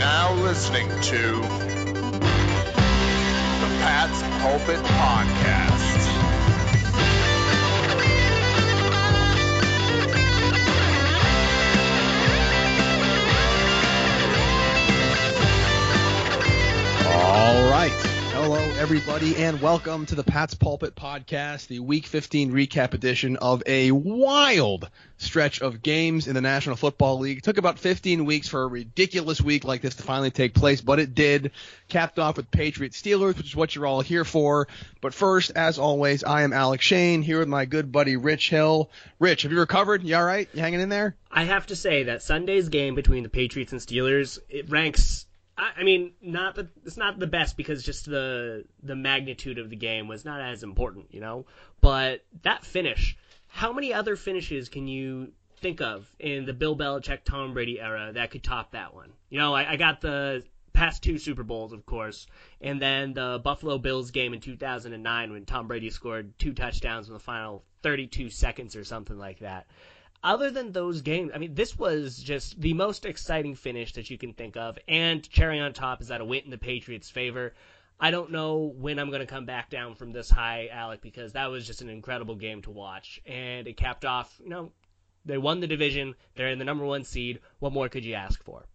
now listening to the Pat's Pulpit Podcast. All right. Hello, everybody, and welcome to the Pat's Pulpit Podcast, the Week 15 recap edition of a wild stretch of games in the National Football League. It took about 15 weeks for a ridiculous week like this to finally take place, but it did. Capped off with Patriots Steelers, which is what you're all here for. But first, as always, I am Alec Shane here with my good buddy Rich Hill. Rich, have you recovered? You all right? You hanging in there? I have to say that Sunday's game between the Patriots and Steelers it ranks. I, I mean, not the it's not the best because just the the magnitude of the game was not as important, you know. But that finish, how many other finishes can you think of in the Bill Belichick Tom Brady era that could top that one? You know, I, I got the past two Super Bowls, of course, and then the Buffalo Bills game in 2009 when Tom Brady scored two touchdowns in the final 32 seconds or something like that. Other than those games, I mean, this was just the most exciting finish that you can think of, and cherry on top is that a win in the Patriots' favor. I don't know when I'm going to come back down from this high, Alec, because that was just an incredible game to watch, and it capped off. You know, they won the division. They're in the number one seed. What more could you ask for?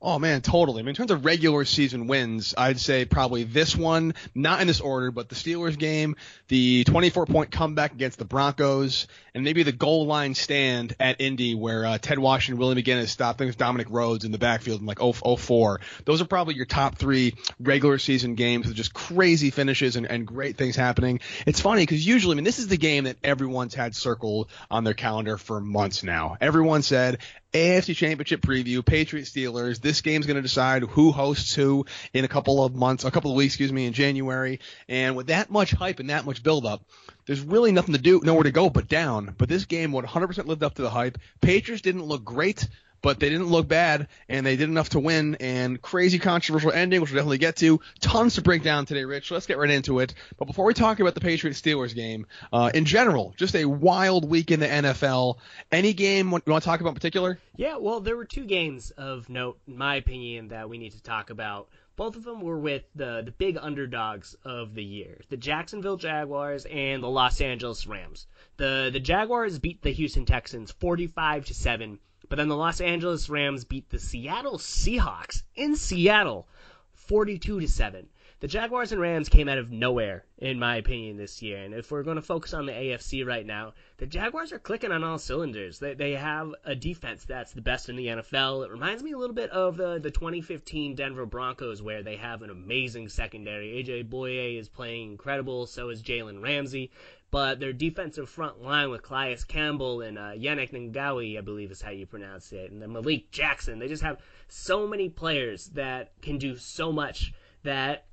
Oh man, totally. I mean, in terms of regular season wins, I'd say probably this one, not in this order, but the Steelers game, the 24 point comeback against the Broncos, and maybe the goal line stand at Indy where uh, Ted Washington, Willie McGinest stopped things Dominic Rhodes in the backfield in like 0, 04. Those are probably your top three regular season games with just crazy finishes and, and great things happening. It's funny because usually, I mean, this is the game that everyone's had circled on their calendar for months now. Everyone said AFC Championship preview, Patriots Steelers. This game's going to decide who hosts who in a couple of months, a couple of weeks, excuse me, in January. And with that much hype and that much buildup, there's really nothing to do, nowhere to go but down. But this game 100% lived up to the hype. Patriots didn't look great, but they didn't look bad, and they did enough to win. And crazy controversial ending, which we'll definitely get to. Tons to break down today, Rich. Let's get right into it. But before we talk about the Patriots Steelers game, uh, in general, just a wild week in the NFL. Any game you want to talk about in particular? Yeah, well, there were two games of note, in my opinion, that we need to talk about. Both of them were with the the big underdogs of the year, the Jacksonville Jaguars and the Los Angeles Rams. The the Jaguars beat the Houston Texans 45 to 7, but then the Los Angeles Rams beat the Seattle Seahawks in Seattle 42 to 7. The Jaguars and Rams came out of nowhere, in my opinion, this year. And if we're going to focus on the AFC right now, the Jaguars are clicking on all cylinders. They, they have a defense that's the best in the NFL. It reminds me a little bit of the, the 2015 Denver Broncos, where they have an amazing secondary. AJ Bouye is playing incredible, so is Jalen Ramsey. But their defensive front line with Calais Campbell and uh, Yannick Ngakoue, I believe is how you pronounce it, and then Malik Jackson, they just have so many players that can do so much that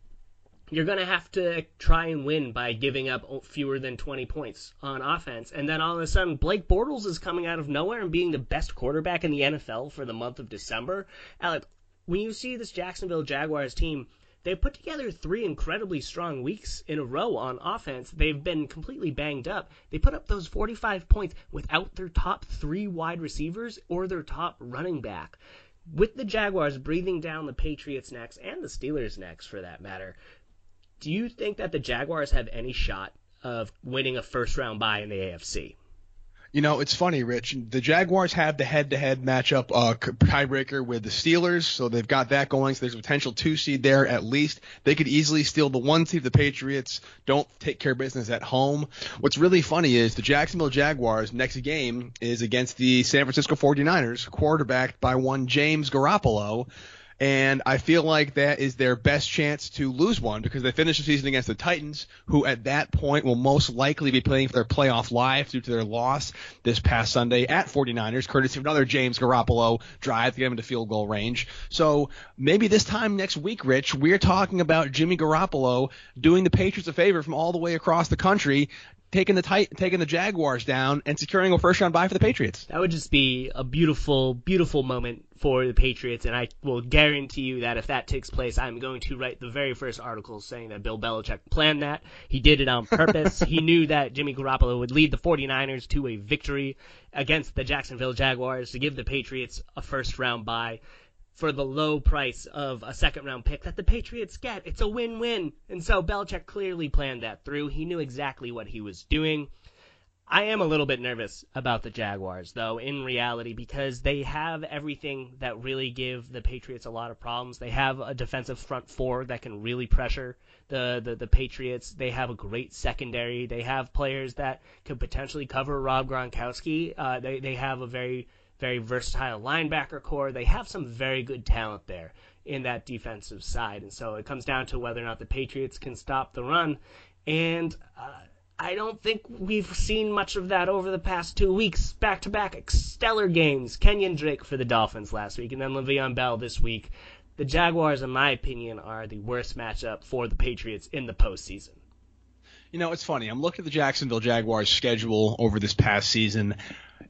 you're going to have to try and win by giving up fewer than 20 points on offense. And then all of a sudden, Blake Bortles is coming out of nowhere and being the best quarterback in the NFL for the month of December. Alec, when you see this Jacksonville Jaguars team, they put together three incredibly strong weeks in a row on offense. They've been completely banged up. They put up those 45 points without their top three wide receivers or their top running back. With the Jaguars breathing down the Patriots' necks and the Steelers' necks for that matter, do you think that the Jaguars have any shot of winning a first round bye in the AFC? You know, it's funny, Rich. The Jaguars have the head-to-head matchup uh, tiebreaker with the Steelers, so they've got that going. So there's a potential two seed there at least. They could easily steal the one seed. If the Patriots don't take care of business at home. What's really funny is the Jacksonville Jaguars next game is against the San Francisco 49ers, quarterbacked by one James Garoppolo. And I feel like that is their best chance to lose one because they finished the season against the Titans, who at that point will most likely be playing for their playoff life due to their loss this past Sunday at 49ers, courtesy of another James Garoppolo drive to get him into field goal range. So maybe this time next week, Rich, we're talking about Jimmy Garoppolo doing the Patriots a favor from all the way across the country taking the tight, taking the Jaguars down and securing a first round bye for the Patriots. That would just be a beautiful, beautiful moment for the Patriots, and I will guarantee you that if that takes place, I'm going to write the very first article saying that Bill Belichick planned that. He did it on purpose. he knew that Jimmy Garoppolo would lead the 49ers to a victory against the Jacksonville Jaguars to give the Patriots a first round bye. for the low price of a second round pick that the Patriots get. It's a win win. And so Belichick clearly planned that through. He knew exactly what he was doing. I am a little bit nervous about the Jaguars, though, in reality, because they have everything that really give the Patriots a lot of problems. They have a defensive front four that can really pressure the, the, the Patriots. They have a great secondary. They have players that could potentially cover Rob Gronkowski. Uh, they, they have a very, very versatile linebacker core. They have some very good talent there in that defensive side. And so it comes down to whether or not the Patriots can stop the run. And, uh, I don't think we've seen much of that over the past two weeks. Back to back stellar games. Kenyan Drake for the Dolphins last week, and then Le'Veon Bell this week. The Jaguars, in my opinion, are the worst matchup for the Patriots in the postseason. You know, it's funny. I'm looking at the Jacksonville Jaguars schedule over this past season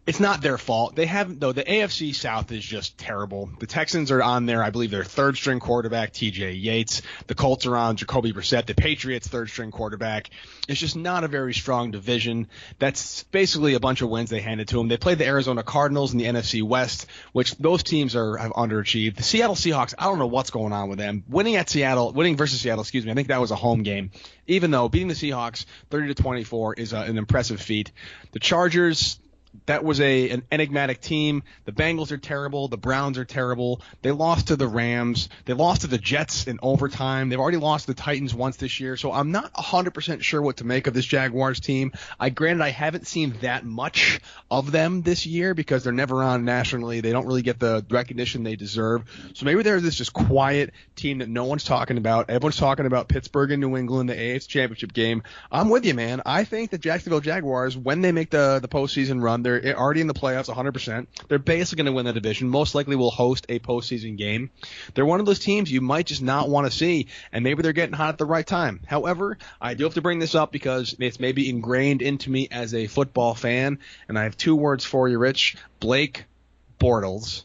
it's not their fault. They haven't though. The AFC South is just terrible. The Texans are on there. I believe their third string quarterback T.J. Yates. The Colts are on Jacoby Brissett. The Patriots third string quarterback. It's just not a very strong division. That's basically a bunch of wins they handed to them. They played the Arizona Cardinals in the NFC West, which those teams are have underachieved. The Seattle Seahawks. I don't know what's going on with them. Winning at Seattle, winning versus Seattle. Excuse me. I think that was a home game. Even though beating the Seahawks 30 to 24 is a, an impressive feat. The Chargers that was a an enigmatic team. The Bengals are terrible. The Browns are terrible. They lost to the Rams. They lost to the Jets in overtime. They've already lost to the Titans once this year. So I'm not 100% sure what to make of this Jaguars team. I granted I haven't seen that much of them this year because they're never on nationally. They don't really get the recognition they deserve. So maybe they're this just quiet team that no one's talking about. Everyone's talking about Pittsburgh and New England, the AFC Championship game. I'm with you, man. I think the Jacksonville Jaguars, when they make the the postseason run, they're already in the playoffs 100%. They're basically going to win the division. Most likely will host a postseason game. They're one of those teams you might just not want to see, and maybe they're getting hot at the right time. However, I do have to bring this up because it's maybe ingrained into me as a football fan, and I have two words for you, Rich. Blake Bortles.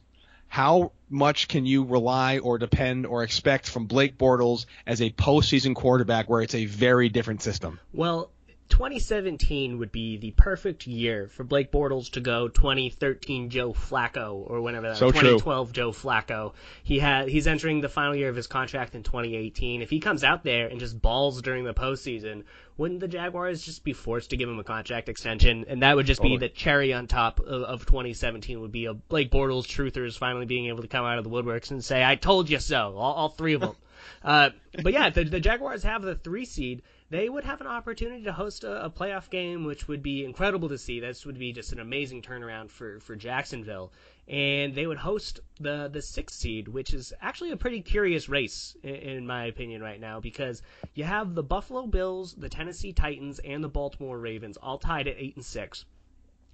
How much can you rely or depend or expect from Blake Bortles as a postseason quarterback where it's a very different system? Well, 2017 would be the perfect year for Blake Bortles to go 2013 Joe Flacco or whenever that so 2012 Joe Flacco. He had he's entering the final year of his contract in 2018. If he comes out there and just balls during the postseason, wouldn't the Jaguars just be forced to give him a contract extension? And that would just be the cherry on top of, of 2017 would be a Blake Bortles truthers finally being able to come out of the woodworks and say, "I told you so." All, all three of them. uh, but yeah, the, the Jaguars have the three seed they would have an opportunity to host a, a, playoff game, which would be incredible to see. This would be just an amazing turnaround for, for Jacksonville. And they would host the, the sixth seed, which is actually a pretty curious race, in, in my opinion, right now, because you have the Buffalo Bills, the Tennessee Titans, and the Baltimore Ravens all tied at 8 and 6.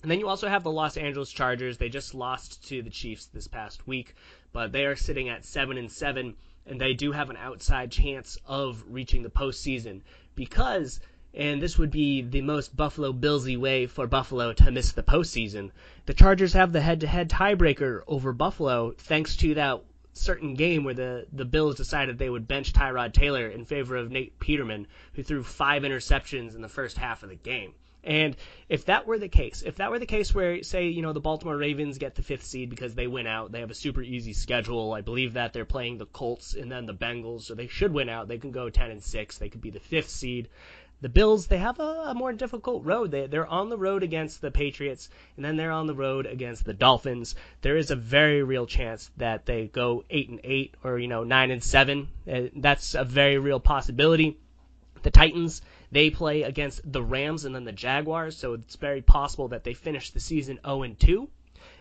And then you also have the Los Angeles Chargers. They just lost to the Chiefs this past week, but they are sitting at 7 and 7 and they do have an outside chance of reaching the postseason because, and this would be the most Buffalo Billsy way for Buffalo to miss the postseason, the Chargers have the head-to-head tiebreaker over Buffalo thanks to that certain game where the, the Bills decided they would bench Tyrod Taylor in favor of Nate Peterman, who threw five interceptions in the first half of the game. And if that were the case, if that were the case where, say, you know, the Baltimore Ravens get the fifth seed because they win out, they have a super easy schedule. I believe that they're playing the Colts and then the Bengals, so they should win out. They can go 10 and 6. They could be the fifth seed. The Bills, they have a, a more difficult road. They, they're on the road against the Patriots, and then they're on the road against the Dolphins. There is a very real chance that they go 8 and 8 or, you know, 9 and 7. Uh, that's a very real possibility. The Titans, they play against the Rams and then the Jaguars, so it's very possible that they finish the season 0 and 2.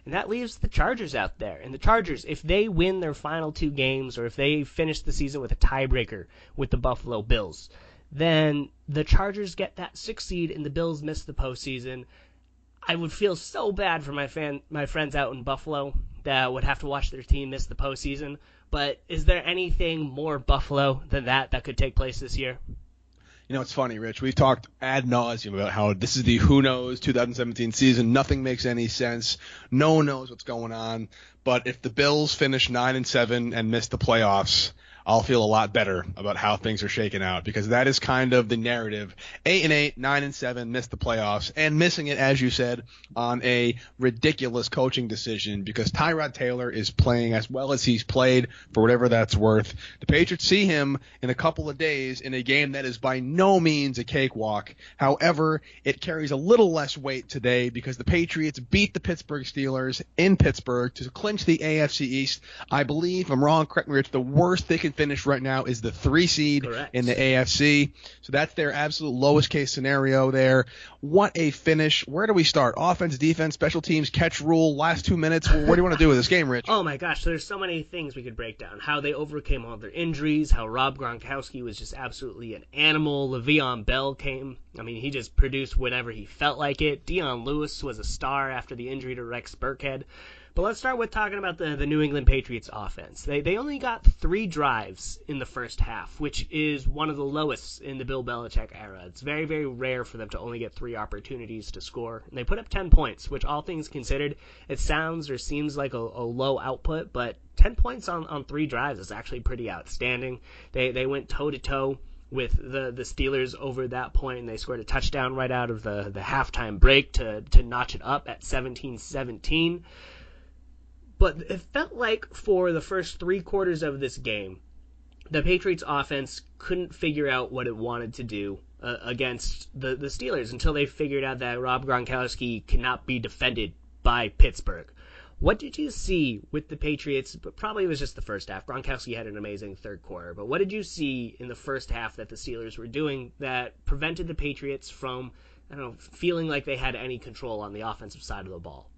And that leaves the Chargers out there. And the Chargers, if they win their final two games or if they finish the season with a tiebreaker with the Buffalo Bills, then the Chargers get that six seed and the Bills miss the postseason. I would feel so bad for my fan, my friends out in Buffalo that would have to watch their team miss the postseason. But is there anything more Buffalo than that that could take place this year? You know, it's funny, Rich. We've talked ad nauseum about how this is the who knows 2017 season. Nothing makes any sense. No one knows what's going on. But if the Bills finish nine and seven and miss the playoffs, I'll feel a lot better about how things are shaking out because that is kind of the narrative. Eight and eight, nine and seven, missed the playoffs, and missing it, as you said, on a ridiculous coaching decision because Tyrod Taylor is playing as well as he's played for whatever that's worth. The Patriots see him in a couple of days in a game that is by no means a cakewalk. However, it carries a little less weight today because the Patriots beat the Pittsburgh Steelers in Pittsburgh to clinch the AFC East. I believe, I'm wrong, correct me, Rich, the worst they can finish right now is the three seed Correct. in the AFC. So that's their absolute lowest case scenario there. What a finish. Where do we start? Offense, defense, special teams, catch rule, last two minutes. What do you want to do with this game, Rich? Oh my gosh, there's so many things we could break down. How they overcame all their injuries, how Rob Gronkowski was just absolutely an animal. Le'Veon Bell came. I mean, he just produced whenever he felt like it. Dion Lewis was a star after the injury to Rex Burkhead. But let's start with talking about the, the New England Patriots offense. They, they only got three drives in the first half, which is one of the lowest in the Bill Belichick era. It's very, very rare for them to only get three opportunities to score. And they put up 10 points, which, all things considered, it sounds or seems like a, a low output, but 10 points on, on three drives is actually pretty outstanding. They, they went toe to toe with the the Steelers over that point, and they scored a touchdown right out of the the halftime break to to notch it up at 17-17. But it felt like for the first three quarters of this game, the Patriots offense couldn't figure out what it wanted to do uh, against the the Steelers until they figured out that Rob Gronkowski cannot be defended by Pittsburgh. What did you see with the Patriots? Probably it was just the first half. Gronkowski had an amazing third quarter. But what did you see in the first half that the Steelers were doing that prevented the Patriots from, I don't know, feeling like they had any control on the offensive side of the ball?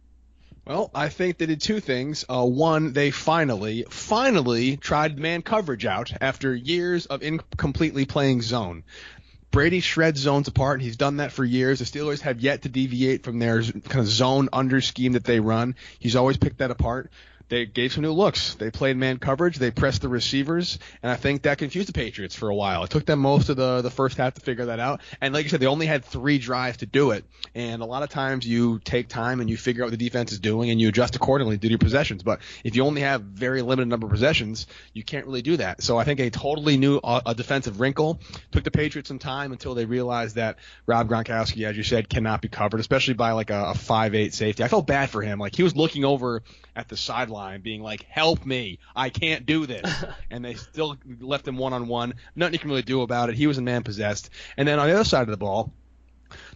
Well, I think they did two things. Uh, one, they finally, finally tried man coverage out after years of incompletely playing zone. Brady shreds zones apart. and He's done that for years. The Steelers have yet to deviate from their kind of zone under scheme that they run. He's always picked that apart. They gave some new looks. They played man coverage. They pressed the receivers, and I think that confused the Patriots for a while. It took them most of the the first half to figure that out. And like you said, they only had three drives to do it. And a lot of times you take time and you figure out what the defense is doing and you adjust accordingly to your possessions. But if you only have very limited number of possessions, you can't really do that. So I think a totally new uh, a defensive wrinkle took the Patriots some time until they realized that Rob Gronkowski, as you said, cannot be covered, especially by like a, a five eight safety. I felt bad for him. Like he was looking over at the sideline, being like, "Help me! I can't do this," and they still left him one on one. Nothing you can really do about it. He was a man possessed. And then on the other side of the ball,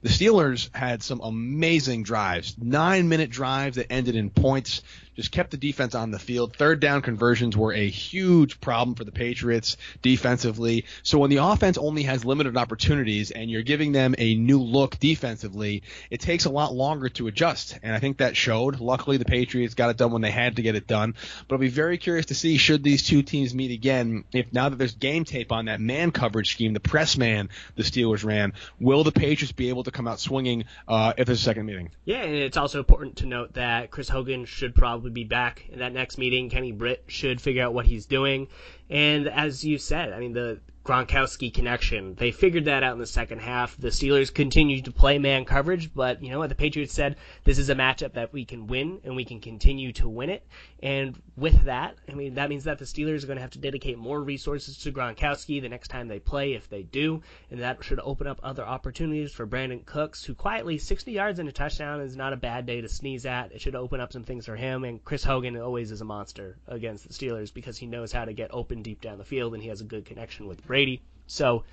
the Steelers had some amazing drives, nine minute drives that ended in points. Just kept the defense on the field. Third down conversions were a huge problem for the Patriots defensively. So when the offense only has limited opportunities and you're giving them a new look defensively, it takes a lot longer to adjust. And I think that showed. Luckily, the Patriots got it done when they had to get it done. But I'll be very curious to see should these two teams meet again. If now that there's game tape on that man coverage scheme, the press man the Steelers ran, will the Patriots be able to come out swinging uh, if there's a second meeting? Yeah, and it's also important to note that Chris Hogan should probably be back in that next meeting. Kenny Britt should figure out what he's doing. And as you said, I mean, the Gronkowski connection, they figured that out in the second half. The Steelers continued to play man coverage, but you know what? The Patriots said this is a matchup that we can win and we can continue to win it. And with that, I mean, that means that the Steelers are going to have to dedicate more resources to Gronkowski the next time they play, if they do. And that should open up other opportunities for Brandin Cooks, who quietly 60 yards and a touchdown is not a bad day to sneeze at. It should open up some things for him. And Chris Hogan always is a monster against the Steelers because he knows how to get open deep down the field and he has a good connection with Brady. So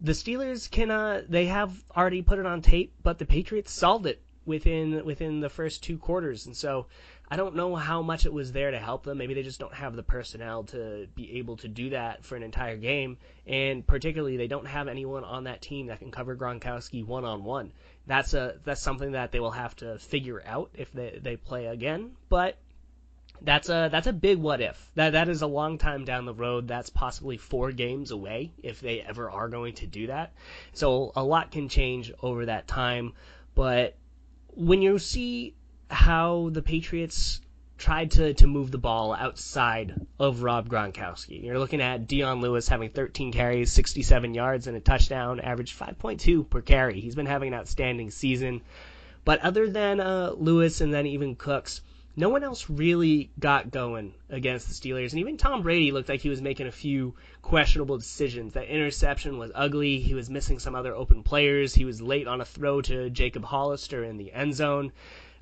the Steelers can uh, they have already put it on tape, but the Patriots solved it within within the first two quarters, and so I don't know how much it was there to help them. Maybe they just don't have the personnel to be able to do that for an entire game, and particularly they don't have anyone on that team that can cover Gronkowski one on one. That's a that's something that they will have to figure out if they they play again, but that's a that's a big what if. That that is a long time down the road. That's possibly four games away if they ever are going to do that. So a lot can change over that time. But when you see how the Patriots tried to, to move the ball outside of Rob Gronkowski. You're looking at Dion Lewis having 13 carries, 67 yards, and a touchdown, average 5.2 per carry. He's been having an outstanding season. But other than uh, Lewis and then even Cooks, no one else really got going against the Steelers. And even Tom Brady looked like he was making a few questionable decisions. That interception was ugly. He was missing some other open players. He was late on a throw to Jacob Hollister in the end zone.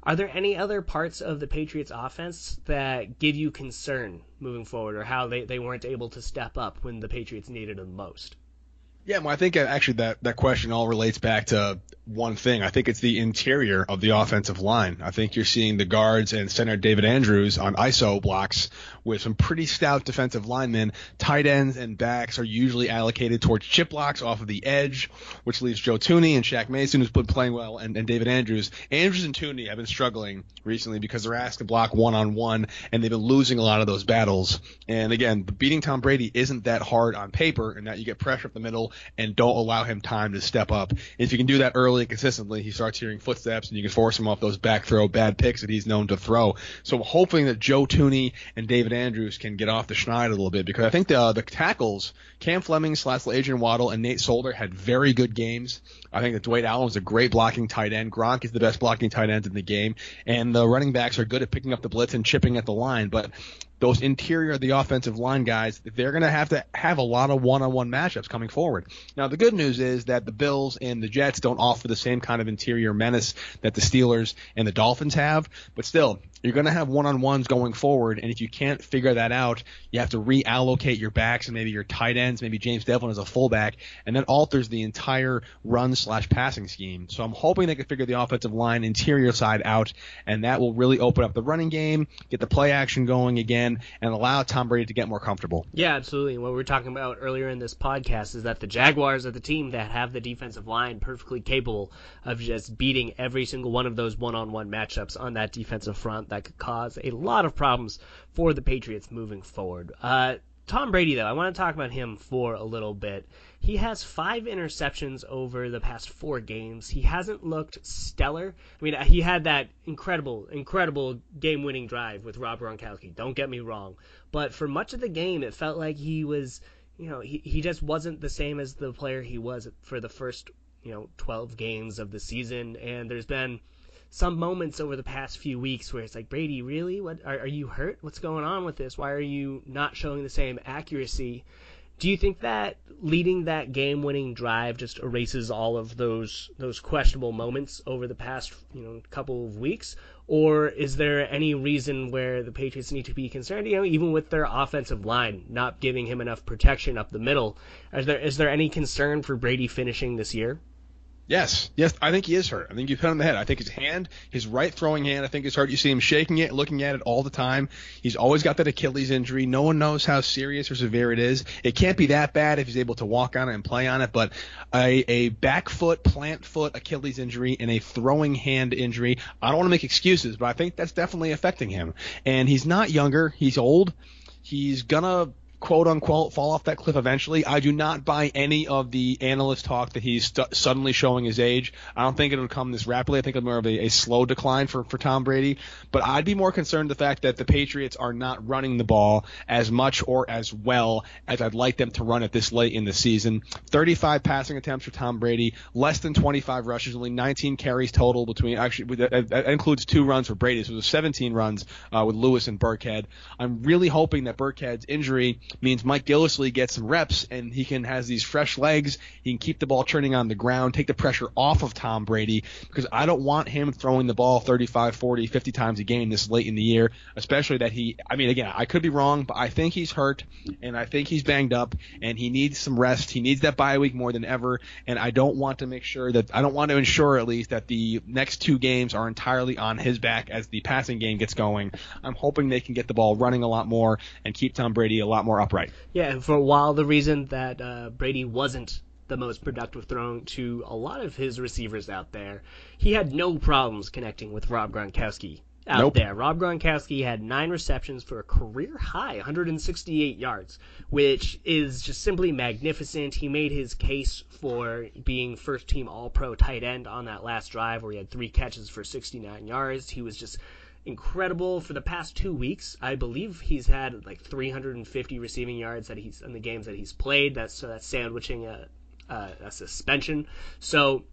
Are there any other parts of the Patriots offense that give you concern moving forward or how they, they weren't able to step up when the Patriots needed them most? Yeah, well, I think uh, actually that, that question all relates back to one thing. I think it's the interior of the offensive line. I think you're seeing the guards and center David Andrews on ISO blocks with some pretty stout defensive linemen. Tight ends and backs are usually allocated towards chip blocks off of the edge, which leaves Joe Thuney and Shaq Mason, who's been playing well, and, and David Andrews. Andrews and Thuney have been struggling recently because they're asked to block one on one, and they've been losing a lot of those battles. And again, beating Tom Brady isn't that hard on paper, in that you get pressure up the middle and don't allow him time to step up. If you can do that early and consistently, he starts hearing footsteps, and you can force him off those back throw bad picks that he's known to throw. So hoping that Joe Thuney and David Andrews can get off the schneid a little bit because I think the uh, the tackles, Cam Fleming slash Adrian Waddle and Nate Solder had very good games. I think that Dwayne Allen was a great blocking tight end. Gronk is the best blocking tight end in the game, and the running backs are good at picking up the blitz and chipping at the line. But those interior the offensive line guys, they're going to have to have a lot of one-on-one matchups coming forward. Now, the good news is that the Bills and the Jets don't offer the same kind of interior menace that the Steelers and the Dolphins have, but still, you're going to have one-on-ones going forward, and if you can't figure that out, you have to reallocate your backs and maybe your tight ends, maybe James Develin as a fullback, and that alters the entire run slash passing scheme. So I'm hoping they can figure the offensive line interior side out, and that will really open up the running game, get the play action going again, and allow Tom Brady to get more comfortable. Yeah, absolutely. What we were talking about earlier in this podcast is that the Jaguars are the team that have the defensive line perfectly capable of just beating every single one of those one-on-one matchups on that defensive front that could cause a lot of problems for the Patriots moving forward. Uh, Tom Brady, though, I want to talk about him for a little bit. He has five interceptions over the past four games. He hasn't looked stellar. I mean, he had that incredible, incredible game winning drive with Rob Gronkowski. Don't get me wrong. But for much of the game, it felt like he was, you know, he, he just wasn't the same as the player he was for the first, you know, 12 games of the season. And there's been some moments over the past few weeks where it's like Brady, really? What are, are you hurt? What's going on with this? Why are you not showing the same accuracy? Do you think that leading that game-winning drive just erases all of those those questionable moments over the past you know couple of weeks, or is there any reason where the Patriots need to be concerned? You know, even with their offensive line not giving him enough protection up the middle, is there is there any concern for Brady finishing this year? Yes, yes, I think he is hurt. I think you hit him on the head. I think his hand, his right throwing hand, I think is hurt. You see him shaking it, looking at it all the time. He's always got that Achilles injury. No one knows how serious or severe it is. It can't be that bad if he's able to walk on it and play on it, but a, a back foot, plant foot Achilles injury and a throwing hand injury. I don't want to make excuses, but I think that's definitely affecting him. And he's not younger. He's old. He's gonna quote unquote fall off that cliff eventually. I do not buy any of the analyst talk that he's st- suddenly showing his age. I don't think it'll come this rapidly. I think it'll be more of a, a, slow decline for, for Tom Brady. But I'd be more concerned the fact that the Patriots are not running the ball as much or as well as I'd like them to run it this late in the season. 35 passing attempts for Tom Brady, less than 25 rushes, only 19 carries total between. Actually, that, that includes two runs for Brady, so it was 17 runs uh, with Lewis and Burkhead. I'm really hoping that Burkhead's injury means Mike Gillislee gets some reps and he can has these fresh legs. He can keep the ball turning on the ground, take the pressure off of Tom Brady because I don't want him throwing the ball 35, 40, 50 times a game this late in the year, especially that he I mean again, I could be wrong, but I think he's hurt and I think he's banged up and he needs some rest. He needs that bye week more than ever and I don't want to make sure that I don't want to ensure at least that the next two games are entirely on his back as the passing game gets going. I'm hoping they can get the ball running a lot more and keep Tom Brady a lot more upright. Yeah, and for a while, the reason that uh, Brady wasn't the most productive throwing to a lot of his receivers out there, he had no problems connecting with Rob Gronkowski out Nope. there. Rob Gronkowski had nine receptions for a career high 168 yards, which is just simply magnificent. He made his case for being first team All Pro tight end on that last drive where he had three catches for 69 yards. He was just incredible for the past two weeks. I believe he's had like 350 receiving yards that he's in the games that he's played. That's so that's sandwiching a, a, a suspension. So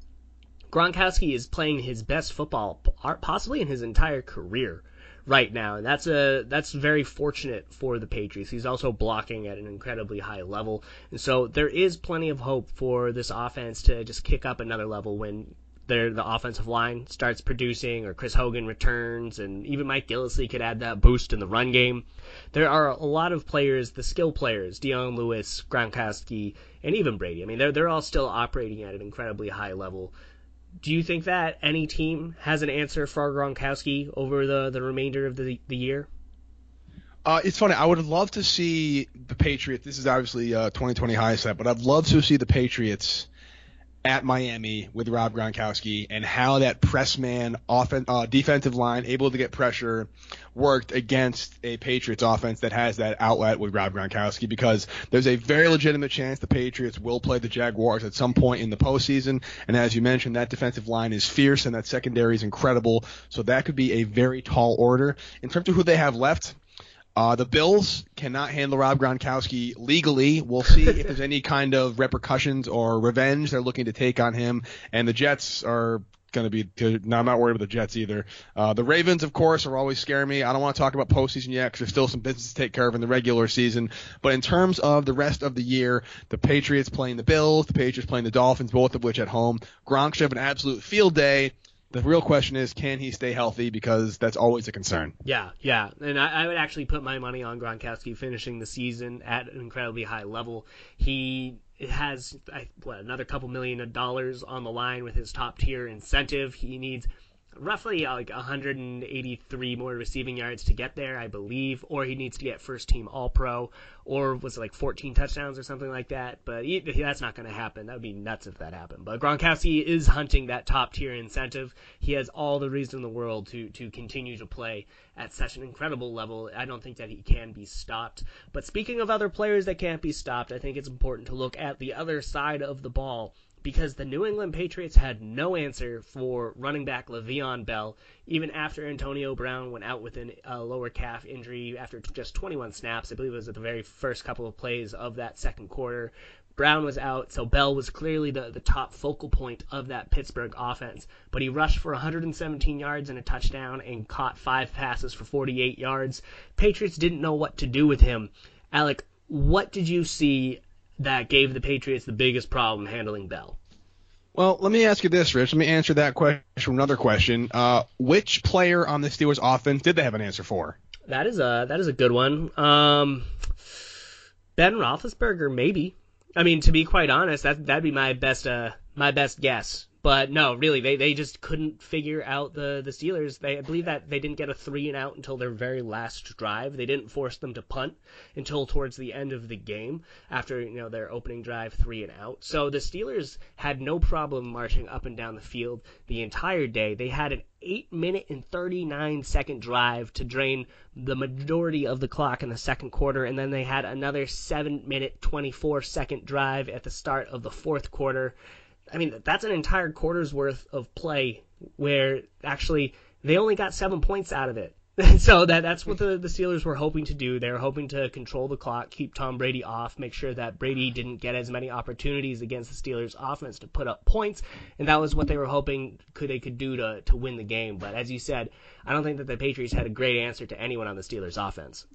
Gronkowski is playing his best football possibly in his entire career right now, and that's a that's very fortunate for the Patriots. He's also blocking at an incredibly high level, and so there is plenty of hope for this offense to just kick up another level when their the offensive line starts producing, or Chris Hogan returns, and even Mike Gillislee could add that boost in the run game. There are a lot of players, the skill players, Dion Lewis, Gronkowski, and even Brady. I mean, they're they're all still operating at an incredibly high level. Do you think that any team has an answer for Gronkowski over the, the remainder of the the year? Uh, it's funny. I would love to see the Patriots. This is obviously uh, 2020 high set, but I'd love to see the Patriots at Miami with Rob Gronkowski and how that press man offen- uh, defensive line able to get pressure worked against a Patriots offense that has that outlet with Rob Gronkowski because there's a very legitimate chance the Patriots will play the Jaguars at some point in the postseason. And as you mentioned, that defensive line is fierce and that secondary is incredible. So that could be a very tall order. In terms of who they have left, uh, the Bills cannot handle Rob Gronkowski legally. We'll see if there's any kind of repercussions or revenge they're looking to take on him. And the Jets are going to be. No, I'm not worried about the Jets either. Uh, the Ravens, of course, are always scaring me. I don't want to talk about postseason yet because there's still some business to take care of in the regular season. But in terms of the rest of the year, the Patriots playing the Bills, the Patriots playing the Dolphins, both of which at home. Gronk should have an absolute field day. The real question is, can he stay healthy? Because that's always a concern. Yeah, yeah, and I, I, would actually put my money on Gronkowski finishing the season at an incredibly high level. He has what another couple million of dollars on the line with his top tier incentive. He needs roughly like 183 more receiving yards to get there, I believe, or he needs to get first team All Pro, or was it like 14 touchdowns or something like that? But he, that's not going to happen. That would be nuts if that happened. But Gronkowski is hunting that top tier incentive. He has all the reason in the world to to continue to play at such an incredible level. I don't think that he can be stopped. But speaking of other players that can't be stopped, I think it's important to look at the other side of the ball because the New England Patriots had no answer for running back Le'Veon Bell, even after Antonio Brown went out with a lower calf injury after just 21 snaps. I believe it was at the very first couple of plays of that second quarter. Brown was out, so Bell was clearly the, the top focal point of that Pittsburgh offense. But he rushed for 117 yards and a touchdown and caught five passes for 48 yards. Patriots didn't know what to do with him. Alec, what did you see that gave the Patriots the biggest problem handling Bell? Well, let me ask you this, Rich. Let me answer that question with another question. Uh, which player on the Steelers offense did they have an answer for? That is a that is a good one. Um, ben Roethlisberger, maybe. I mean, to be quite honest, that that'd be my best uh my best guess. But no, really, they, they just couldn't figure out the, the Steelers. They I believe that they didn't get a three and out until their very last drive. They didn't force them to punt until towards the end of the game after you know their opening drive three and out. So the Steelers had no problem marching up and down the field the entire day. They had an eight minute and 39 second drive to drain the majority of the clock in the second quarter, and then they had another seven minute 24 second drive at the start of the fourth quarter. I mean, that's an entire quarter's worth of play where actually they only got seven points out of it. so that that's what the, the Steelers were hoping to do. They were hoping to control the clock, keep Tom Brady off, make sure that Brady didn't get as many opportunities against the Steelers offense to put up points, and that was what they were hoping could they could do to to win the game. But as you said, I don't think that the Patriots had a great answer to anyone on the Steelers offense.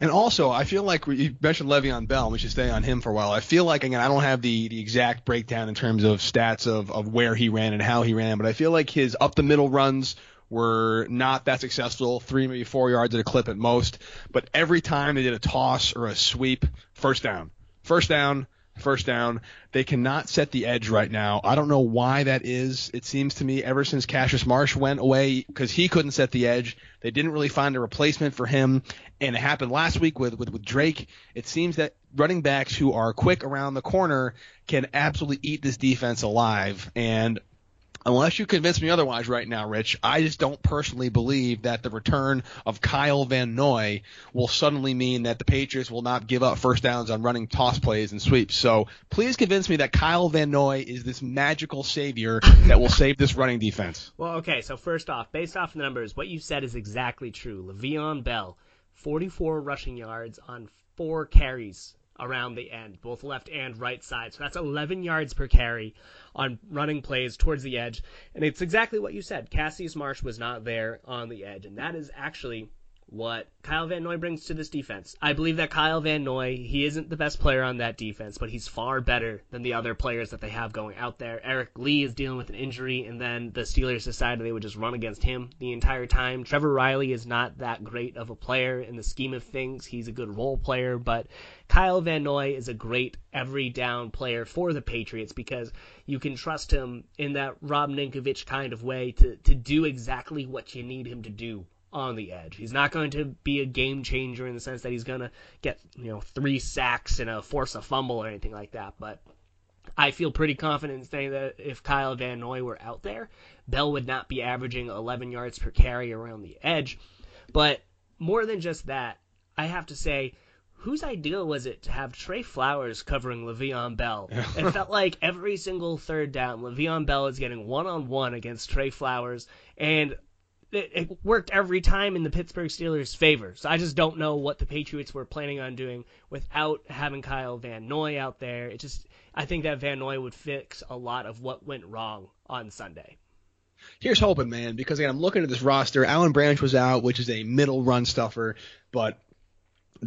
And also, I feel like you mentioned Le'Veon Bell. And we should stay on him for a while. I feel like again, I don't have the the exact breakdown in terms of stats of of where he ran and how he ran, but I feel like his up the middle runs were not that successful, three maybe four yards at a clip at most. But every time they did a toss or a sweep, first down, first down, first down. They cannot set the edge right now. I don't know why that is. It seems to me ever since Cassius Marsh went away because he couldn't set the edge, they didn't really find a replacement for him. And it happened last week with, with, with Drake. It seems that running backs who are quick around the corner can absolutely eat this defense alive. And unless you convince me otherwise right now, Rich, I just don't personally believe that the return of Kyle Van Noy will suddenly mean that the Patriots will not give up first downs on running toss plays and sweeps. So please convince me that Kyle Van Noy is this magical savior that will save this running defense. Well, okay, so first off, based off the numbers, what you said is exactly true. Le'Veon Bell, 44 rushing yards on four carries around the end, both left and right side. So that's 11 yards per carry on running plays towards the edge. And it's exactly what you said. Cassius Marsh was not there on the edge. And that is actually what Kyle Van Noy brings to this defense. I believe that Kyle Van Noy, he isn't the best player on that defense, but he's far better than the other players that they have going out there. Eric Lee is dealing with an injury, and then the Steelers decided they would just run against him the entire time. Trevor Reilly is not that great of a player in the scheme of things. He's a good role player, but Kyle Van Noy is a great every down player for the Patriots because you can trust him in that Rob Ninkovich kind of way to, to do exactly what you need him to do on the edge. He's not going to be a game changer in the sense that he's going to get, you know, three sacks and a force a fumble or anything like that, but I feel pretty confident in saying that if Kyle Van Noy were out there, Bell would not be averaging 11 yards per carry around the edge. But more than just that, I have to say, whose idea was it to have Trey Flowers covering Le'Veon Bell? it felt like every single third down, Le'Veon Bell is getting one on one against Trey Flowers, and it, it, worked every time in the Pittsburgh Steelers' favor. So I just don't know what the Patriots were planning on doing without having Kyle Van Noy out there. It just I think that Van Noy would fix a lot of what went wrong on Sunday. Here's hoping, man, because again, I'm looking at this roster. Alan Branch was out, which is a middle run stuffer, but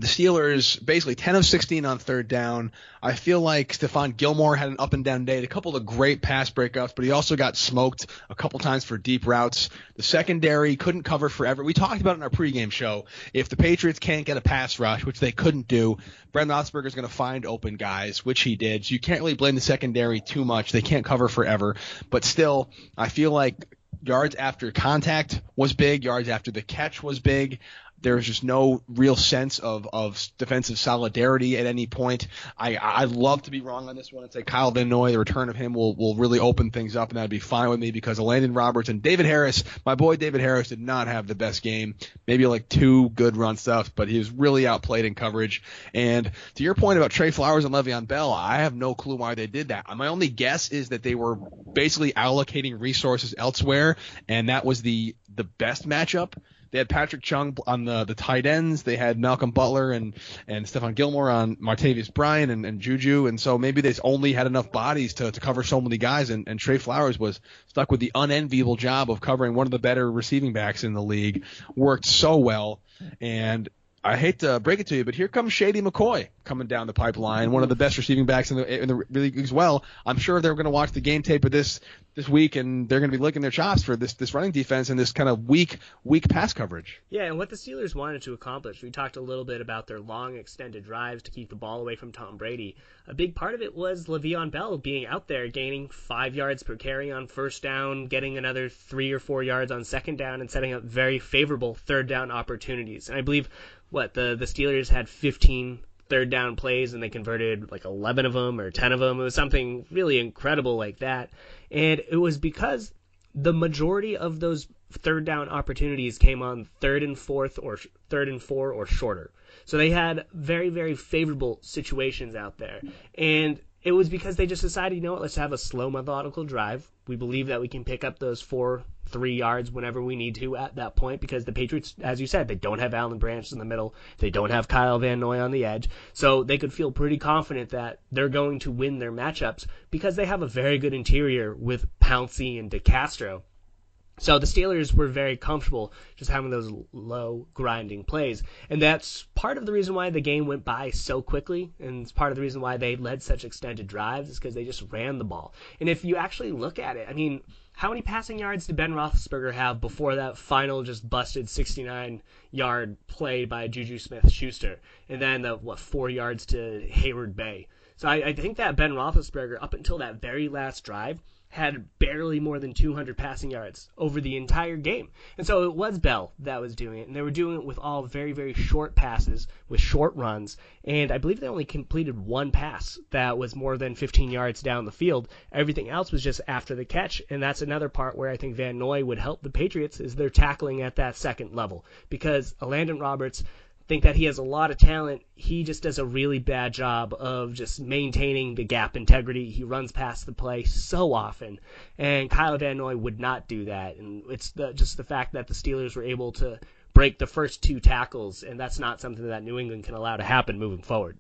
the Steelers basically 10 of 16 on third down. I feel like Stephon Gilmore had an up and down day, a couple of great pass breakups, but he also got smoked a couple times for deep routes. The secondary couldn't cover forever. We talked about in our pregame show. If the Patriots can't get a pass rush, which they couldn't do, Brent Roethlisberger is going to find open guys, which he did. So you can't really blame the secondary too much. They can't cover forever, but still, I feel like yards after contact was big, yards after the catch was big. There's just no real sense of, of defensive solidarity at any point. I I'd love to be wrong on this one and say Kyle Van Noy, the return of him will will really open things up, and that'd be fine with me because Landon Roberts and David Harris, my boy David Harris, did not have the best game. Maybe like two good run stuff, but he was really outplayed in coverage. And to your point about Trey Flowers and Le'Veon Bell, I have no clue why they did that. My only guess is that they were basically allocating resources elsewhere, and that was the the best matchup they had Patrick Chung on the the tight ends. They had Malcolm Butler and and Stephon Gilmore on Martavis Bryant and, and Juju. And so maybe they only had enough bodies to, to cover so many guys. And, and Trey Flowers was stuck with the unenviable job of covering one of the better receiving backs in the league. Worked so well. And I hate to break it to you, but here comes Shady McCoy coming down the pipeline, one of the best receiving backs in the in the league as well. I'm sure they're going to watch the game tape of this this week, and they're going to be licking their chops for this this running defense and this kind of weak weak pass coverage. Yeah, and what the Steelers wanted to accomplish, we talked a little bit about their long extended drives to keep the ball away from Tom Brady. A big part of it was Le'Veon Bell being out there, gaining five yards per carry on first down, getting another three or four yards on second down, and setting up very favorable third down opportunities. And I believe what the the Steelers had 15 third down plays and they converted like 11 of them or 10 of them. It was something really incredible like that. And it was because the majority of those third down opportunities came on third and fourth or third and four or shorter. So they had very, very favorable situations out there. And it was because they just decided, you know what, let's have a slow, methodical drive. We believe that we can pick up those four, three yards whenever we need to at that point because the Patriots, as you said, they don't have Alan Branch in the middle. They don't have Kyle Van Noy on the edge. So they could feel pretty confident that they're going to win their matchups because they have a very good interior with Pouncey and DeCastro. So the Steelers were very comfortable just having those low grinding plays. And that's part of the reason why the game went by so quickly. And it's part of the reason why they led such extended drives is because they just ran the ball. And if you actually look at it, I mean, how many passing yards did Ben Roethlisberger have before that final just busted 69 yard play by Juju Smith Schuster? And then the, what, four yards to Heyward-Bey? So I, I think that Ben Roethlisberger, up until that very last drive, had barely more than 200 passing yards over the entire game. And so it was Bell that was doing it, and they were doing it with all very, very short passes, with short runs, and I believe they only completed one pass that was more than 15 yards down the field. Everything else was just after the catch, and that's another part where I think Van Noy would help the Patriots is they're tackling at that second level, because Landon Roberts think that he has a lot of talent. He just does a really bad job of just maintaining the gap integrity. He runs past the play so often, and Kyle Van Noy would not do that. And it's the, just the fact that the Steelers were able to break the first two tackles, and that's not something that New England can allow to happen moving forward.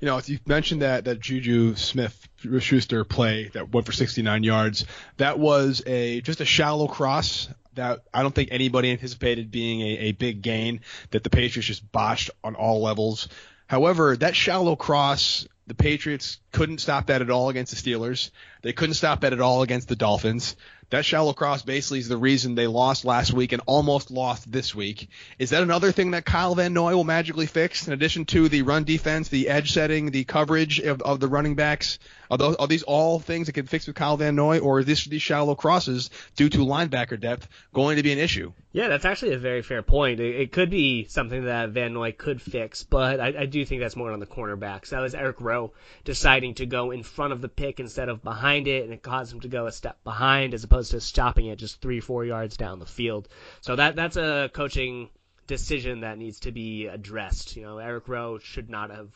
You know, if you mentioned that that Juju Smith Schuster play that went for 69 yards. That was a just a shallow cross that I don't think anybody anticipated being a, a big gain that the Patriots just botched on all levels. However, that shallow cross, the Patriots couldn't stop that at all against the Steelers. They couldn't stop that at all against the Dolphins that shallow cross basically is the reason they lost last week and almost lost this week. Is that another thing that Kyle Van Noy will magically fix in addition to the run defense, the edge setting, the coverage of, of the running backs? Are, those, are these all things that can fix with Kyle Van Noy, or is this these shallow crosses due to linebacker depth going to be an issue? Yeah, that's actually a very fair point. It, it could be something that Van Noy could fix, but I, I do think that's more on the cornerbacks. That was Eric Rowe deciding to go in front of the pick instead of behind it, and it caused him to go a step behind as opposed to stopping it just three, four yards down the field. So that that's a coaching decision that needs to be addressed. You know, Eric Rowe should not have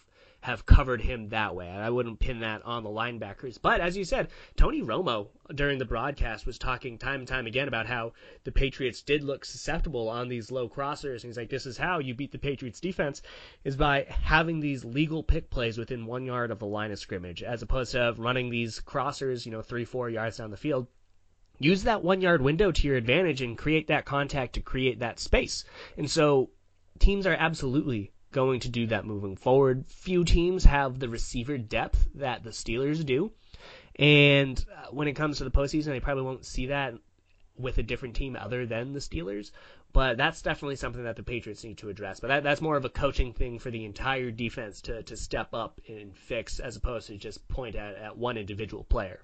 have covered him that way. I wouldn't pin that on the linebackers. But as you said, Tony Romo during the broadcast was talking time and time again about how the Patriots did look susceptible on these low crossers. And he's like, this is how you beat the Patriots defense is by having these legal pick plays within one yard of the line of scrimmage, as opposed to running these crossers, you know, three, four yards down the field use that one yard window to your advantage and create that contact to create that space. And so teams are absolutely going to do that moving forward. Few teams have the receiver depth that the Steelers do. And uh, when it comes to the postseason, they probably won't see that with a different team other than the Steelers. But that's definitely something that the Patriots need to address. But that, that's more of a coaching thing for the entire defense to, to step up and fix as opposed to just point at, at one individual player.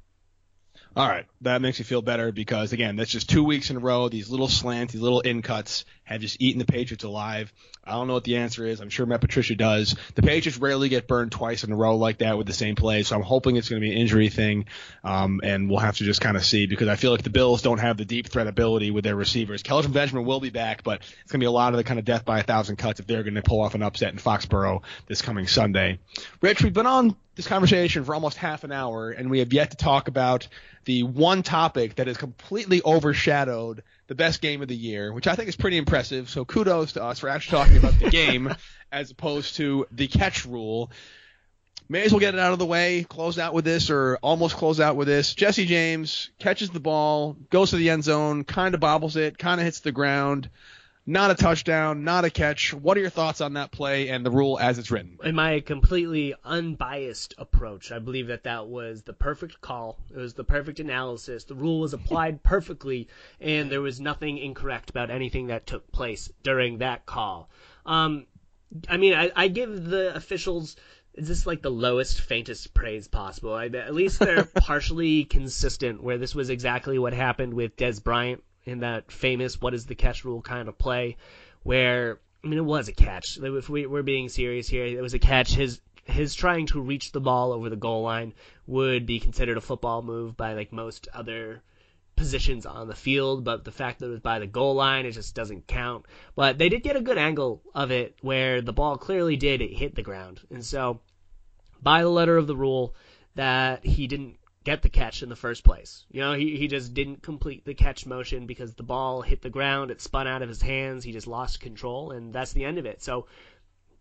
All right, that makes me feel better because again, that's just two weeks in a row. These little slants, these little in cuts have just eaten the Patriots alive. I don't know what the answer is. I'm sure Matt Patricia does. The Patriots rarely get burned twice in a row like that with the same play, so I'm hoping it's going to be an injury thing, um, and we'll have to just kind of see because I feel like the Bills don't have the deep threat ability with their receivers. Kelvin Benjamin will be back, but it's going to be a lot of the kind of death by a thousand cuts if they're going to pull off an upset in Foxborough this coming Sunday. Rich, we've been on this conversation for almost half an hour, and we have yet to talk about the one topic that has completely overshadowed the best game of the year, which I think is pretty impressive. So kudos to us for actually talking about the game as opposed to the catch rule. May as well get it out of the way, close out with this, or almost close out with this. Jesse James catches the ball, goes to the end zone, kind of bobbles it, kind of hits the ground not a touchdown, not a catch. What are your thoughts on that play and the rule as it's written? In my completely unbiased approach, I believe that that was the perfect call. It was the perfect analysis. The rule was applied perfectly, and there was nothing incorrect about anything that took place during that call. Um, I mean, I, I give the officials is this like the lowest, faintest praise possible? I, at least they're partially consistent, where this was exactly what happened with Dez Bryant in that famous "what is the catch rule" kind of play, where I mean it was a catch. If we, we're being serious here, it was a catch. His his trying to reach the ball over the goal line would be considered a football move by like most other positions on the field, but the fact that it was by the goal line, it just doesn't count. But they did get a good angle of it where the ball clearly did hit the ground. And so, by the letter of the rule, that he didn't get the catch in the first place. You know, he, he just didn't complete the catch motion because the ball hit the ground, it spun out of his hands, he just lost control, and that's the end of it. So,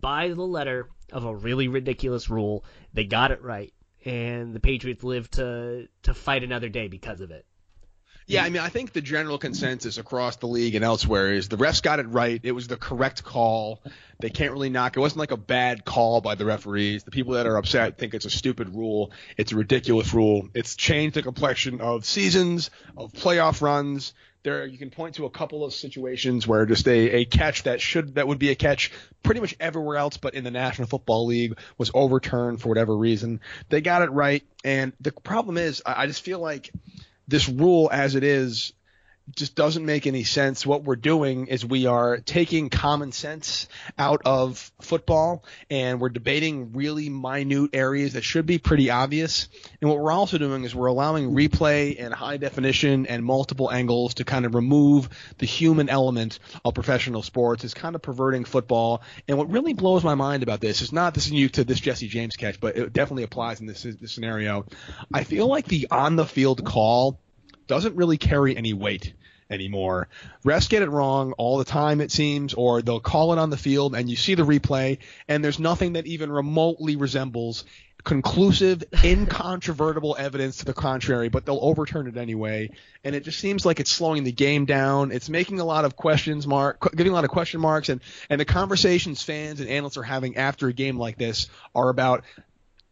by the letter of a really ridiculous rule, they got it right, and the Patriots lived to to fight another day because of it. Yeah, I mean, I think the general consensus across the league and elsewhere is the refs got it right. It was the correct call. They can't really knock it. Wasn't like a bad call by the referees. The people that are upset think it's a stupid rule. It's a ridiculous rule. It's changed the complexion of seasons, of playoff runs. There, you can point to a couple of situations where just a, a catch that should that would be a catch pretty much everywhere else, but in the National Football League was overturned for whatever reason. They got it right, and the problem is, I, I just feel like this rule as it is just doesn't make any sense. What we're doing is we are taking common sense out of football and we're debating really minute areas that should be pretty obvious. And what we're also doing is we're allowing replay and high definition and multiple angles to kind of remove the human element of professional sports. It's kind of perverting football. And what really blows my mind about this is not this is new to this Jesse James catch, but it definitely applies in this, this scenario. I feel like the on the field call doesn't really carry any weight anymore. Refs get it wrong all the time, it seems, or they'll call it on the field and you see the replay and there's nothing that even remotely resembles conclusive, incontrovertible evidence to the contrary, but they'll overturn it anyway. And it just seems like it's slowing the game down. It's making a lot of questions mark, giving a lot of question marks, and and the conversations fans and analysts are having after a game like this are about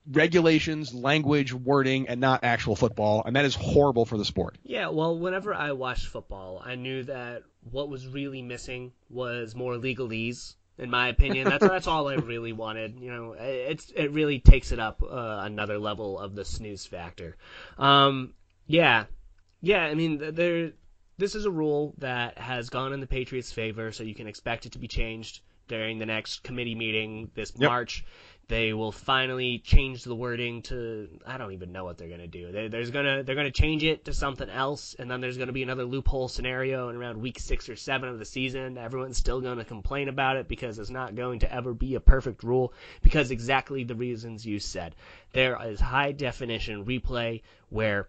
regulations, language, wording, and not actual football, and that is horrible for the sport. Yeah, well, whenever I watched football, I knew that what was really missing was more legalese. In my opinion, that's that's all I really wanted. You know, it's it really takes it up uh, another level of the snooze factor. Um, yeah, yeah. I mean, there. This is a rule that has gone in the Patriots' favor, so you can expect it to be changed during the next committee meeting this Yep. March. They will finally change the wording to I don't even know what they're gonna do. They, there's gonna they're gonna change it to something else, and then there's gonna be another loophole scenario in around week six or seven of the season. Everyone's still gonna complain about it because it's not going to ever be a perfect rule because exactly the reasons you said. There is high definition replay where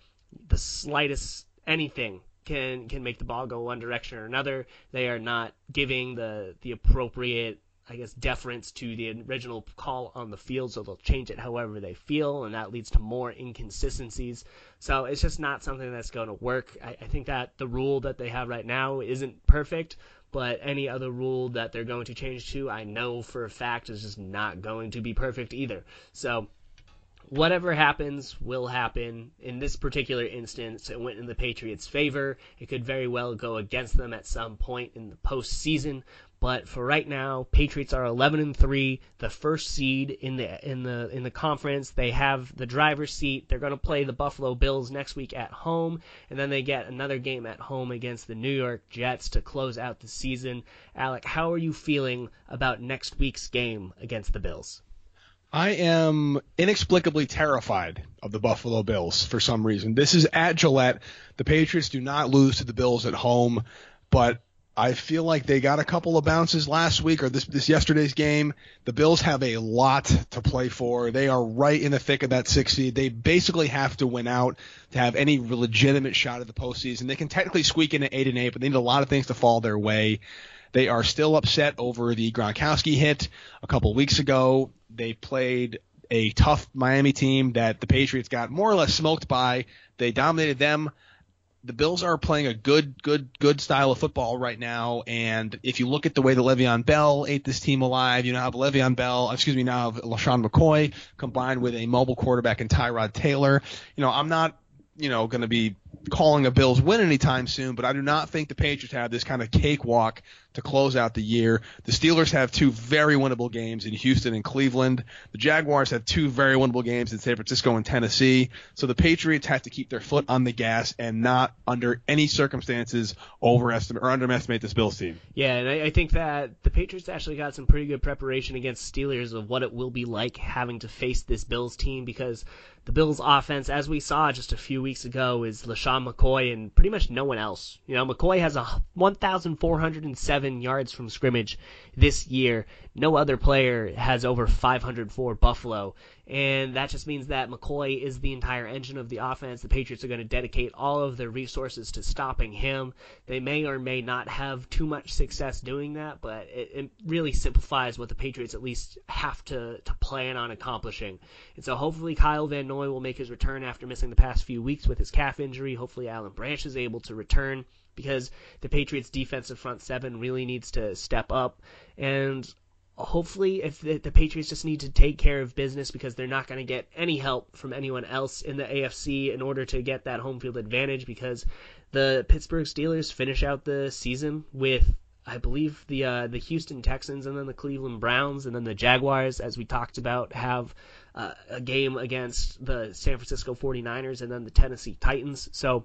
the slightest anything can can make the ball go one direction or another. They are not giving the the appropriate I guess deference to the original call on the field, so they'll change it however they feel, and that leads to more inconsistencies. So it's just not something that's going to work. I, I think that the rule that they have right now isn't perfect, but any other rule that they're going to change to, I know for a fact is just not going to be perfect either. So whatever happens will happen. In this particular instance, it went in the Patriots' favor. It could very well go against them at some point in the postseason. But for right now, Patriots are 11 and 3, the first seed in the in the in the conference. They have the driver's seat. They're going to play the Buffalo Bills next week at home, and then they get another game at home against the New York Jets to close out the season. Alec, how are you feeling about next week's game against the Bills? I am inexplicably terrified of the Buffalo Bills for some reason. This is at Gillette. The Patriots do not lose to the Bills at home, but I feel like they got a couple of bounces last week or this this yesterday's game. The Bills have a lot to play for. They are right in the thick of that six seed. They basically have to win out to have any legitimate shot at the postseason. They can technically squeak in at eight and eight, but they need a lot of things to fall their way. They are still upset over the Gronkowski hit a couple weeks ago. They played a tough Miami team that the Patriots got more or less smoked by. They dominated them. The Bills are playing a good, good, good style of football right now. And if you look at the way that Le'Veon Bell ate this team alive, you now have Le'Veon Bell, excuse me, now have LeSean McCoy combined with a mobile quarterback and Tyrod Taylor. You know, I'm not, you know, going to be calling a Bills win anytime soon, but I do not think the Patriots have this kind of cakewalk to close out the year. The Steelers have two very winnable games in Houston and Cleveland. The Jaguars have two very winnable games in San Francisco and Tennessee. So the Patriots have to keep their foot on the gas and not under any circumstances overestimate or underestimate this Bills team. Yeah, and I, I think that the Patriots actually got some pretty good preparation against Steelers of what it will be like having to face this Bills team because the Bills offense, as we saw just a few weeks ago, is LeSean McCoy and pretty much no one else. You know, McCoy has a 1,407 yards from scrimmage this year. No other player has over 500 for Buffalo. And that just means that McCoy is the entire engine of the offense. The Patriots are going to dedicate all of their resources to stopping him. They may or may not have too much success doing that, but it, it really simplifies what the Patriots at least have to, to plan on accomplishing. And so hopefully Kyle Van Noy will make his return after missing the past few weeks with his calf injury. Hopefully Alan Branch is able to return because the Patriots defensive front seven really needs to step up. And hopefully if the, the Patriots just need to take care of business because they're not going to get any help from anyone else in the AFC in order to get that home field advantage because the Pittsburgh Steelers finish out the season with I believe the uh, the Houston Texans and then the Cleveland Browns and then the Jaguars as we talked about have uh, a game against the San Francisco 49ers and then the Tennessee Titans. So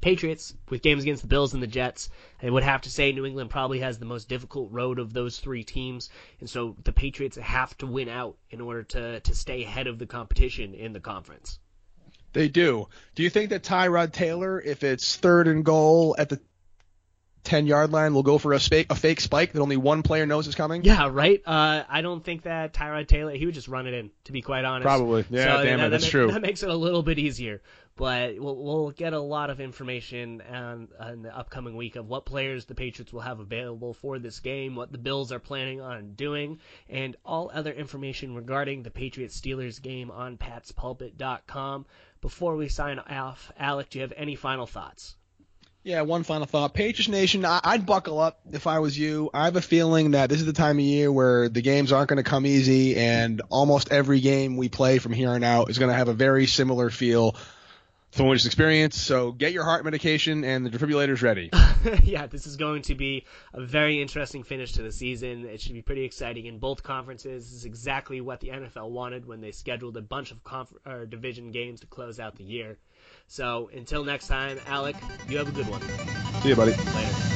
Patriots with games against the Bills and the Jets. I would have to say New England probably has the most difficult road of those three teams, and so the Patriots have to win out in order to to stay ahead of the competition in the conference. They do. Do you think that Tyrod Taylor, if it's third and goal at the 10 yard line, will go for a, fake a fake spike that only one player knows is coming? Yeah, right. Uh, I don't think that Tyrod Taylor he would just run it in. To be quite honest, Probably. Yeah, So damn that, it, that's that, true. That makes it a little bit easier. But we'll, we'll get a lot of information um, on, on the upcoming week of what players the Patriots will have available for this game, what the Bills are planning on doing, and all other information regarding the Patriots Steelers game on patspulpit.com. Before we sign off, Alec, do you have any final thoughts? Yeah, one final thought. Patriots Nation, I'd buckle up if I was you. I have a feeling that this is the time of year where the games aren't going to come easy, and almost every game we play from here on out is going to have a very similar feel to what we just experienced. So get your heart medication and the defibrillators ready. yeah, this is going to be a very interesting finish to the season. It should be pretty exciting in both conferences. This is exactly what the NFL wanted when they scheduled a bunch of conf- or division games to close out the year. So until next time, Alec, you have a good one. See you, buddy. Later.